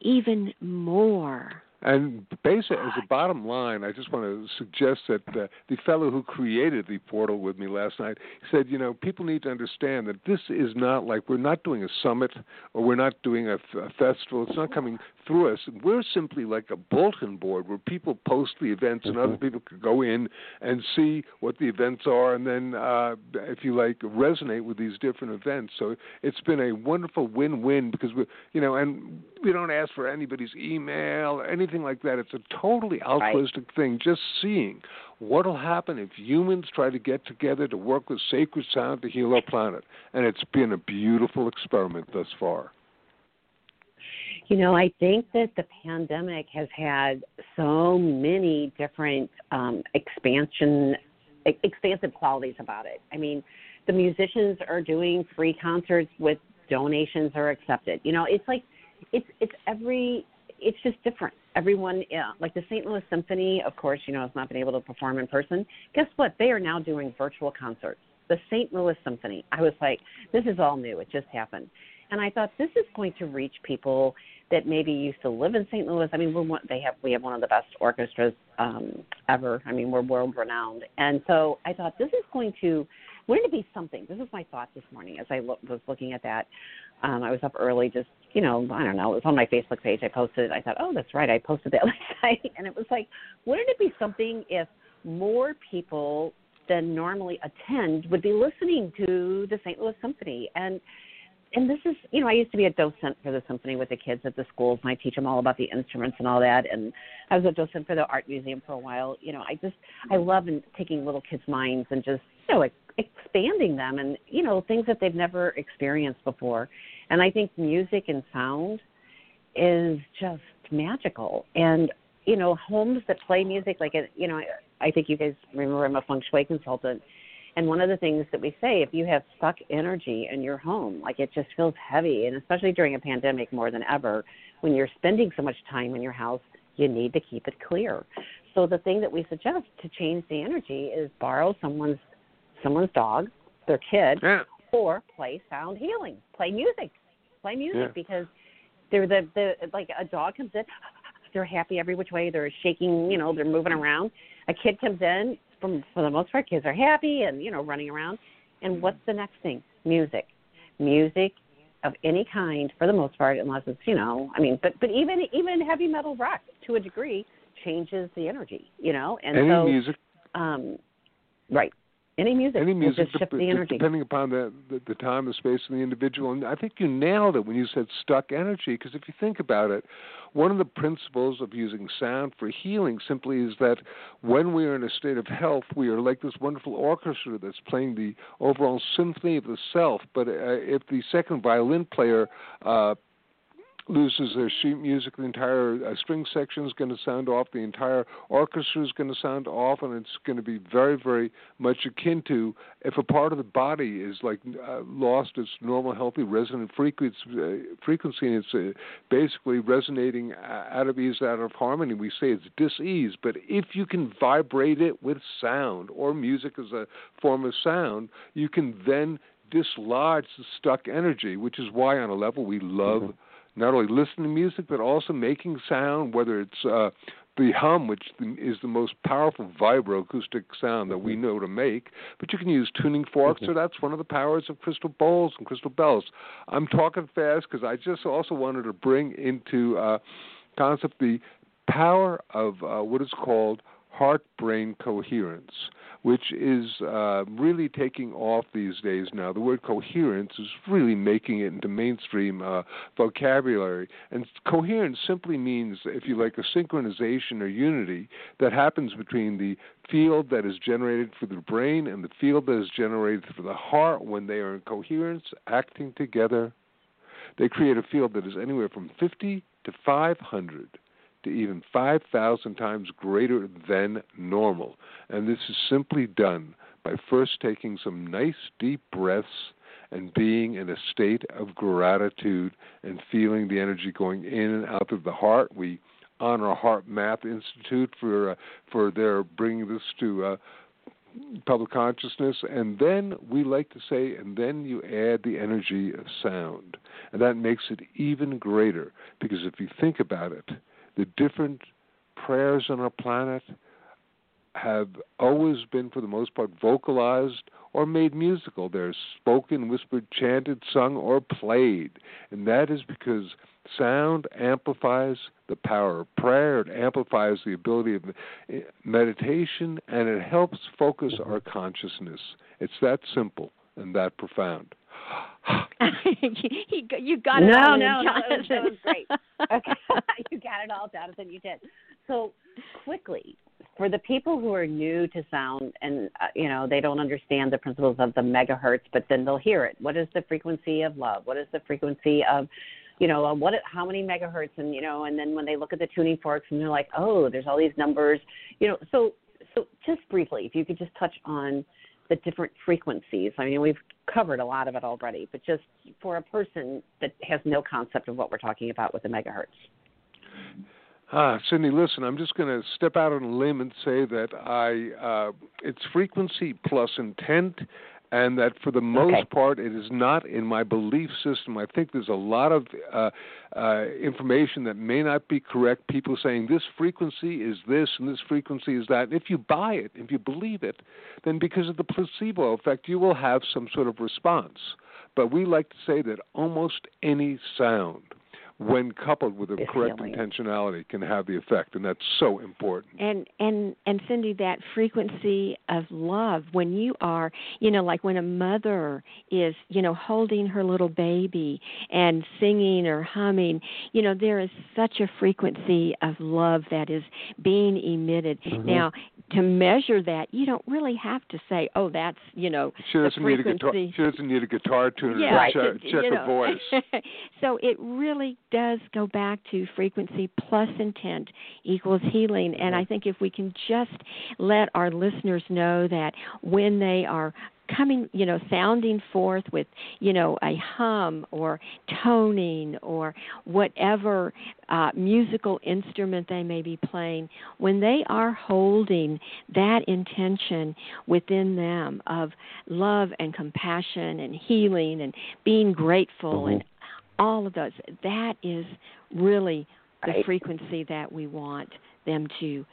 even more. And basically, as a bottom line, I just want to suggest that uh, the fellow who created the portal with me last night said, you know, people need to understand that this is not like we're not doing a summit or we're not doing a, a festival. It's not coming through us. We're simply like a bulletin board where people post the events and other people can go in and see what the events are and then, uh, if you like, resonate with these different events. So it's been a wonderful win-win because we, you know, and we don't ask for anybody's email or anything like that. It's a totally altruistic right. thing. Just seeing what'll happen if humans try to get together to work with sacred sound to heal our planet. And it's been a beautiful experiment thus far. You know, I think that the pandemic has had so many different um, expansion, expansive qualities about it. I mean, the musicians are doing free concerts with donations are accepted. You know, it's like it's it's every it's just different. Everyone, yeah, like the St. Louis Symphony, of course, you know, has not been able to perform in person. Guess what? They are now doing virtual concerts. The St. Louis Symphony. I was like, this is all new. It just happened. And I thought this is going to reach people that maybe used to live in St. Louis. I mean, we're one, they have we have one of the best orchestras um, ever. I mean, we're world renowned. And so I thought this is going to wouldn't it be something? This is my thought this morning as I lo- was looking at that. Um, I was up early, just you know, I don't know. It was on my Facebook page. I posted it. I thought, oh, that's right. I posted that last night, and it was like, wouldn't it be something if more people than normally attend would be listening to the St. Louis Symphony and and this is you know i used to be a docent for the symphony with the kids at the schools and i teach them all about the instruments and all that and i was a docent for the art museum for a while you know i just i love taking little kids minds and just you know expanding them and you know things that they've never experienced before and i think music and sound is just magical and you know homes that play music like uh, you know i think you guys remember i'm a feng shui consultant and one of the things that we say, if you have stuck energy in your home, like it just feels heavy, and especially during a pandemic more than ever, when you're spending so much time in your house, you need to keep it clear. So the thing that we suggest to change the energy is borrow someone's someone's dog, their kid, yeah. or play sound healing. Play music. Play music yeah. because they're the the like a dog comes in, they're happy every which way, they're shaking, you know, they're moving around. A kid comes in, from for the most part, kids are happy and you know running around. And what's the next thing? Music, music of any kind for the most part, unless it's you know, I mean, but but even even heavy metal rock to a degree changes the energy, you know, and any so music, um, right. Any music, any music, just energy. depending upon the, the the time, the space, and the individual. And I think you nailed it when you said stuck energy. Because if you think about it, one of the principles of using sound for healing simply is that when we are in a state of health, we are like this wonderful orchestra that's playing the overall symphony of the self. But uh, if the second violin player uh, loses their sheet music, the entire uh, string section is going to sound off, the entire orchestra is going to sound off, and it's going to be very, very much akin to if a part of the body is like uh, lost its normal, healthy resonant frequency, uh, frequency and it's uh, basically resonating uh, out of ease, out of harmony. We say it's dis-ease, but if you can vibrate it with sound or music as a form of sound, you can then dislodge the stuck energy, which is why on a level we love. Mm-hmm not only listening to music but also making sound, whether it's uh, the hum, which is the most powerful vibroacoustic sound that we mm-hmm. know to make. But you can use tuning forks, mm-hmm. so that's one of the powers of crystal bowls and crystal bells. I'm talking fast because I just also wanted to bring into uh, concept the power of uh, what is called heart brain coherence which is uh, really taking off these days now. The word coherence is really making it into mainstream uh, vocabulary. And coherence simply means, if you like, a synchronization or unity that happens between the field that is generated for the brain and the field that is generated for the heart when they are in coherence, acting together. They create a field that is anywhere from 50 to 500 to even 5,000 times greater than normal. And this is simply done by first taking some nice deep breaths and being in a state of gratitude and feeling the energy going in and out of the heart. We honor HeartMath Institute for uh, for their bringing this to uh, public consciousness, and then we like to say, and then you add the energy of sound, and that makes it even greater because if you think about it, the different prayers on our planet have always been, for the most part, vocalized or made musical. They're spoken, whispered, chanted, sung, or played. And that is because sound amplifies the power of prayer, it amplifies the ability of meditation, and it helps focus our consciousness. It's that simple and that profound. you, you got it no, all no, Jonathan. that was great. Okay, you got it all, Jonathan. You did. So quickly, for the people who are new to sound and uh, you know they don't understand the principles of the megahertz, but then they'll hear it. What is the frequency of love? What is the frequency of you know uh, what how many megahertz and you know and then when they look at the tuning forks and they're like oh there's all these numbers you know so so just briefly if you could just touch on the different frequencies. I mean we've covered a lot of it already but just for a person that has no concept of what we're talking about with the megahertz. Ah, Cynde, listen, I'm just going to step out on a limb and say that I uh, it's frequency plus intent, and that for the most Okay. part, it is not in my belief system. I think there's a lot of uh, uh, information that may not be correct. People saying this frequency is this and this frequency is that. And if you buy it, if you believe it, then because of the placebo effect, you will have some sort of response. But we like to say that almost any sound when coupled with the Is correct healing. intentionality, can have the effect, and that's so important. and and and Cynde, that frequency of love when you are, you know, like when a mother is, you know, holding her little baby and singing or humming, you know, there is such a frequency of love that is being emitted. Mm-hmm. Now, to measure that, you don't really have to say, "Oh, that's you know She doesn't need a guitar. She doesn't need a guitar tuner yeah, to check, check you her know. voice. so it really does go back to frequency plus intent equals healing. And mm-hmm. I think if we can just let our listeners know that when they are coming, you know, sounding forth with, you know, a hum or toning or whatever uh, musical instrument they may be playing, when they are holding that intention within them of love and compassion and healing and being grateful and all of those, that is really the frequency that we want them to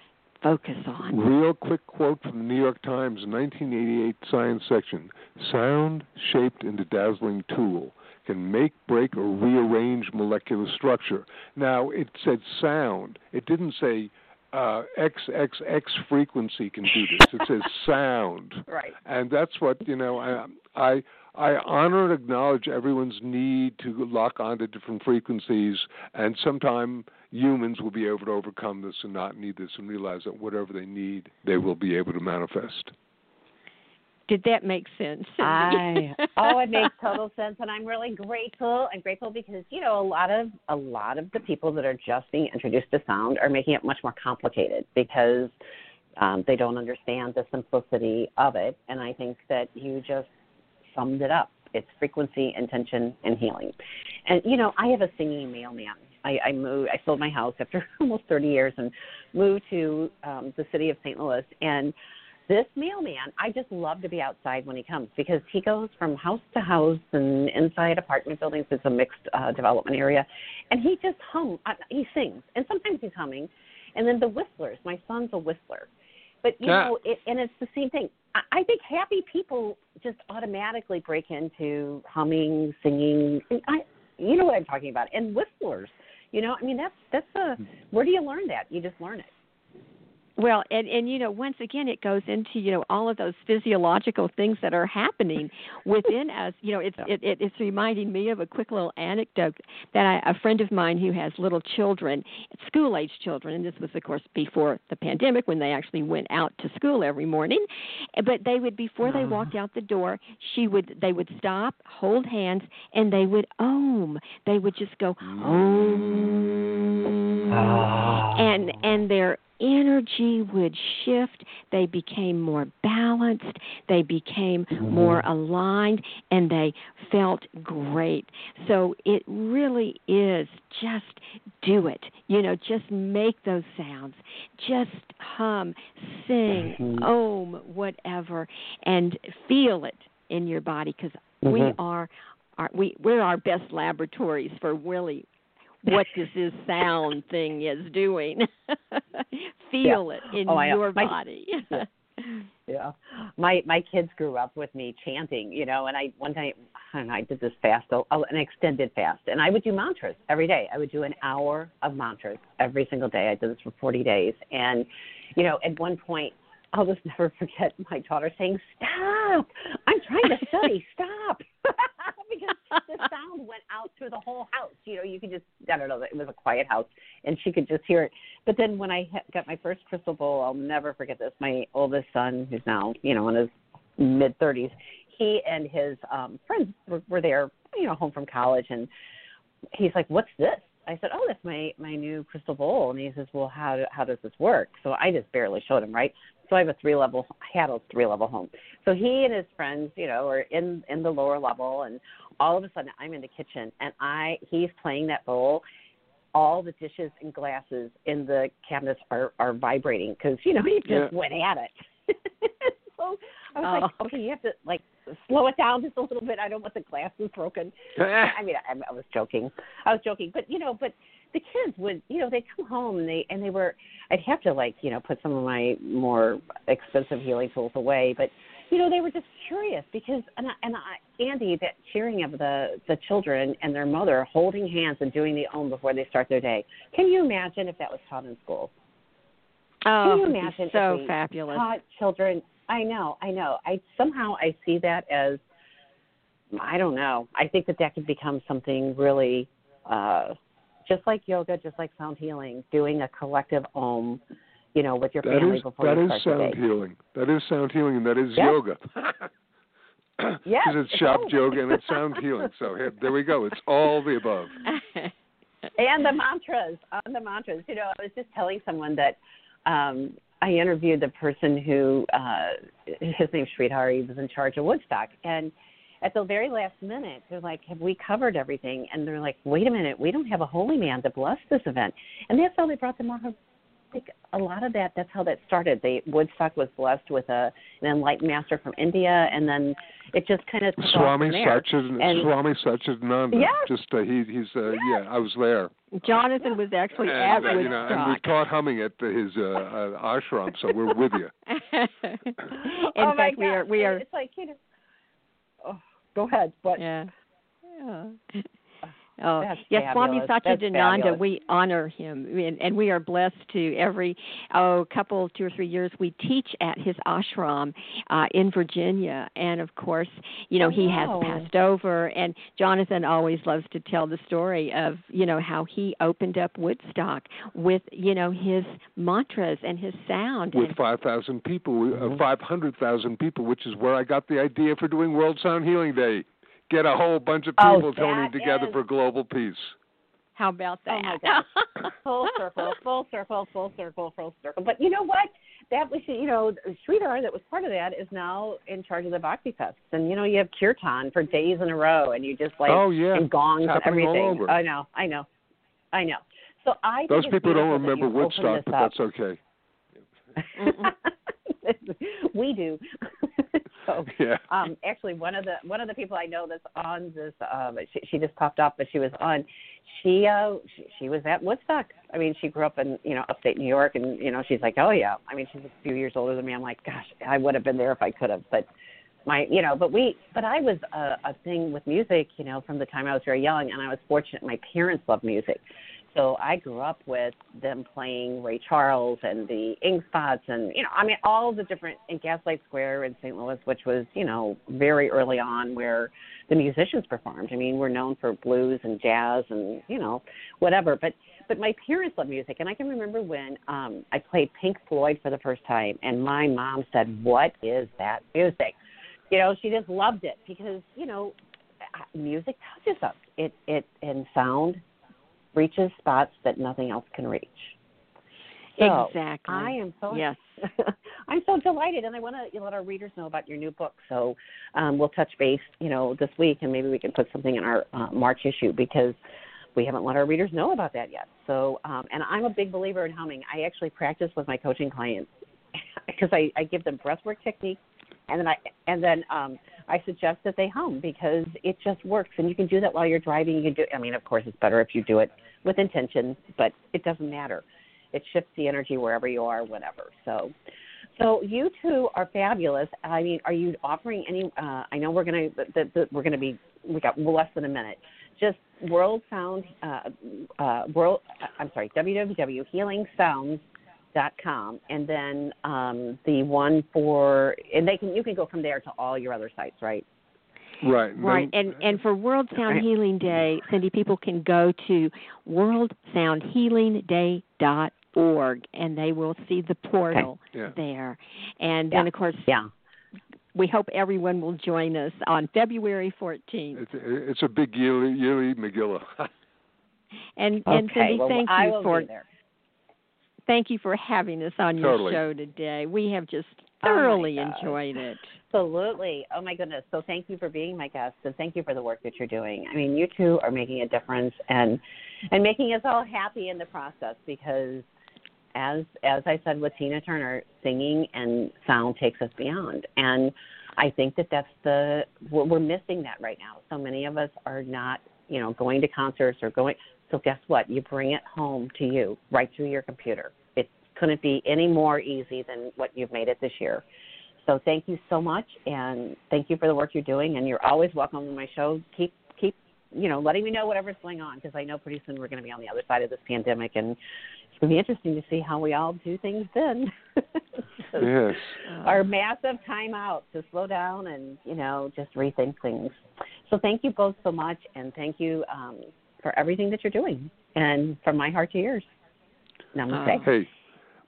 focus on. Real quick quote from the New York Times, 1988 science section: "Sound, shaped into dazzling tool." Can make, break, or rearrange molecular structure. Now, it said sound. It didn't say uh, XXX frequency can do this. It says sound. Right. and that's what you know I, I I honor and acknowledge everyone's need to lock onto different frequencies, and sometime humans will be able to overcome this and not need this, and realize that whatever they need, they will be able to manifest. Did that make sense? I oh, it makes total sense, and I'm really grateful. I'm grateful because you know a lot of a lot of the people that are just being introduced to sound are making it much more complicated because um, they don't understand the simplicity of it. And I think that you just summed it up. It's frequency, intention, and healing. And you know, I have a singing mailman. I, I moved. I sold my house after almost 30 years and moved to um, the city of St. Louis. And this mailman, I just love to be outside when he comes because he goes from house to house and inside apartment buildings. It's a mixed uh, development area, and he just hum. Uh, he sings, and sometimes he's humming. And then the whistlers. My son's a whistler, but you Yeah. know, it, and it's the same thing. I, I think happy people just automatically break into humming, singing. And I, you know what I'm talking about, and whistlers. You know, I mean that's that's a. Hmm. Where do you learn that? You just learn it. Well, and and you know, once again, it goes into you know all of those physiological things that are happening within us. You know, it's it, it it's reminding me of a quick little anecdote that I, a friend of mine who has little children, school age children, and this was of course before the pandemic when they actually went out to school every morning. But they would before they uh-huh. walked out the door, she would they would stop, hold hands, and they would om. They would just go mm. om, and and their energy would shift. They became more balanced. They became mm-hmm. more aligned and they felt great. So it really is just do it. You know, just make those sounds. Just hum, sing, mm-hmm. om, whatever, and feel it in your body because we mm-hmm. are. Our, we we're our best laboratories for really what this is sound thing is doing. Feel it in Oh, your My- body. yeah. My my kids grew up with me chanting, you know, and I one time I I did this fast, oh, oh, an extended fast, and I would do mantras every day. I would do an hour of mantras every single day. I did this for 40 days, and you know, at one point, I'll just never forget my daughter saying, "Stop! I'm trying to study. Stop!" because the sound went out through the whole house. You know, you could just I don't know. It was a quiet house, and she could just hear it. But then when I got my first crystal bowl, I'll never forget this. My oldest son, who's now you know in his mid 30s, he and his um friends were, were there, you know, home from college, and he's like, "What's this?" I said, "Oh, that's my my new crystal bowl." And he says, "Well, how how does this work?" So I just barely showed him, right? So I have a three level I had a three level home. So he and his friends, you know, are in in the lower level, and all of a sudden I'm in the kitchen, and I he's playing that bowl. All the dishes and glasses in the cabinets are are vibrating because you know he just yeah. went at it. so I was oh. like, okay, you have to like slow it down just a little bit. I don't want the glasses broken. I mean, I, I was joking. I was joking, but you know, but the kids would, you know, they come home and they and they were. I'd have to like, you know, put some of my more expensive healing tools away, but you know, they were just curious because and I, and I, Andi, that cheering of the the children and their mother holding hands and doing the om before they start their day. Can you imagine if that was taught in school? Oh, Can you imagine so if we fabulous. Taught children. I know, I know. I somehow I see that as I don't know. I think that that could become something really uh just like yoga, just like sound healing, doing a collective om, you know, with your that family is, before that you is start sound the day. healing. That is sound healing, and that is Yes. yoga. Yes, Because it's it's shop all- yoga and it's sound healing. So here, there we go. It's all the above. and the mantras on the mantras you know i was just telling someone that um i interviewed the person who uh his name's Sridhar he was in charge of woodstock and at the very last minute they're like have we covered everything and they're like wait a minute we don't have a holy man to bless this event and that's how they brought the Maha I think a lot of that that's how that started. They Woodstock was blessed with a an enlightened master from India and then it just kind of took off Swami from there. Satchidananda. And- Swami Satchidananda. Yes. Just uh, he he's uh, yeah. I was there. Jonathan was actually at and, uh, you know, and we taught humming at his uh, uh, ashram, so we're with you. In oh my fact, we are we are It's like you know. Oh, go ahead. But yeah. yeah. Oh, That's yes, Swami fabulous. That's Satchidananda, fabulous. we honor him, and, and we are blessed to every oh couple, two or three years we teach at his ashram uh, in Virginia, and of course, you know Oh, he wow. has passed over, and Jonathan always loves to tell the story of you know how he opened up Woodstock with you know his mantras and his sound, with 5,000 people, Mm-hmm. uh, 500,000 people, which is where I got the idea for doing World Sound Healing Day. Get a whole bunch of Oh, people joining that together is- for global peace. how about that? Oh my gosh. full circle, full circle, full circle, full circle. But you know what? That was you know, Sridhar that was part of that is now in charge of the Bhakti Fests. And you know, you have kirtan for days in a row and you just like Oh, yeah. and gongs and happening all everything. over. I know, I know. I know. So I Those it's people don't remember Woodstock, but that's okay. we do. so Yeah. um actually one of the one of the people I know that's on this um she, she just popped up but she was on she uh she, she was at Woodstock. I mean she grew up in, you know, upstate New York and you know, she's like, "Oh yeah." I mean, she's a few years older than me. I'm like, "Gosh, I would have been there if I could have." But my, you know, but we but I was a a thing with music, you know, from the time I was very young and I was fortunate my parents loved music. So I grew up with them playing Ray Charles and the Ink Spots and you know I mean all the different in Gaslight Square in St. Louis, which was you know very early on where the musicians performed. I mean we're known for blues and jazz and you know whatever. But but my parents loved music and I can remember when um I played Pink Floyd for the first time and my mom said, "What is that music?" You know she just loved it because you know music touches us. It it and sound reaches spots that nothing else can reach. So, exactly. I am so Yes. I'm so delighted, and I want to let our readers know about your new book. So um, we'll touch base, you know, this week, and maybe we can put something in our uh, March issue because we haven't let our readers know about that yet. So, um, and I'm a big believer in humming. I actually practice with my coaching clients because I, I give them breathwork techniques, and then I and then um, I suggest that they hum because it just works, and you can do that while you're driving. You can do. I mean, of course, it's better if you do it with intention, but it doesn't matter. It shifts the energy wherever you are, whenever. So, So you two are fabulous. I mean, are you offering any? Uh, I know we're gonna that, that we're gonna be we got less than a minute. Just World Sound, uh, uh, World. I'm sorry, www.healingsounds.com, and then um, the one for and they can you can go from there to all your other sites, right? Right. Right. And and for World Sound Healing Day, Cynde, people can go to worldsoundhealingday.org and they will see the portal Okay. Yeah. there. And Yeah. then of course Yeah. we hope everyone will join us on February 14th. It's, it's a big yearly, yearly Megillah. And and. Cynde, well, thank I you will for be there. Thank you for having us on your show today. We have just Oh, thoroughly gosh. enjoyed it. Absolutely. Oh my goodness. So thank you for being my guest and thank you for the work that you're doing. I mean, you two are making a difference and and making us all happy in the process because as as I said with Tina Turner, singing and sound takes us beyond. And I think that that's the we're, we're missing that right now. So many of us are not, you know, going to concerts or going. So guess what? You bring it home to you right through your computer. Couldn't be any more easy than what you've made it this year. So thank you so much, and thank you for the work you're doing. And you're always welcome on my show. Keep keep you know letting me know whatever's going on because I know pretty soon we're going to be on the other side of this pandemic, and it's going to be interesting to see how we all do things then. yes. Our massive time out to slow down and you know just rethink things. So thank you both so much, and thank you um, for everything that you're doing. And from my heart to yours, namaste. Hey,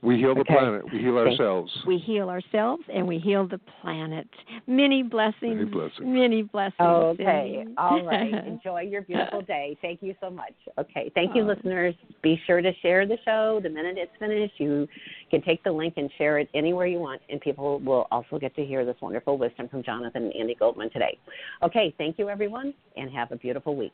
we heal the Okay. planet. We heal ourselves. We heal ourselves and we heal the planet. Many blessings. Many blessings. Many blessings. Okay, all right. Enjoy your beautiful day. Thank you so much. Okay, thank you, Oh. listeners. Be sure to share the show. The minute it's finished, you can take the link and share it anywhere you want, and people will also get to hear this wonderful wisdom from Jonathan and Andi Goldman today. Okay, thank you, everyone, and have a beautiful week.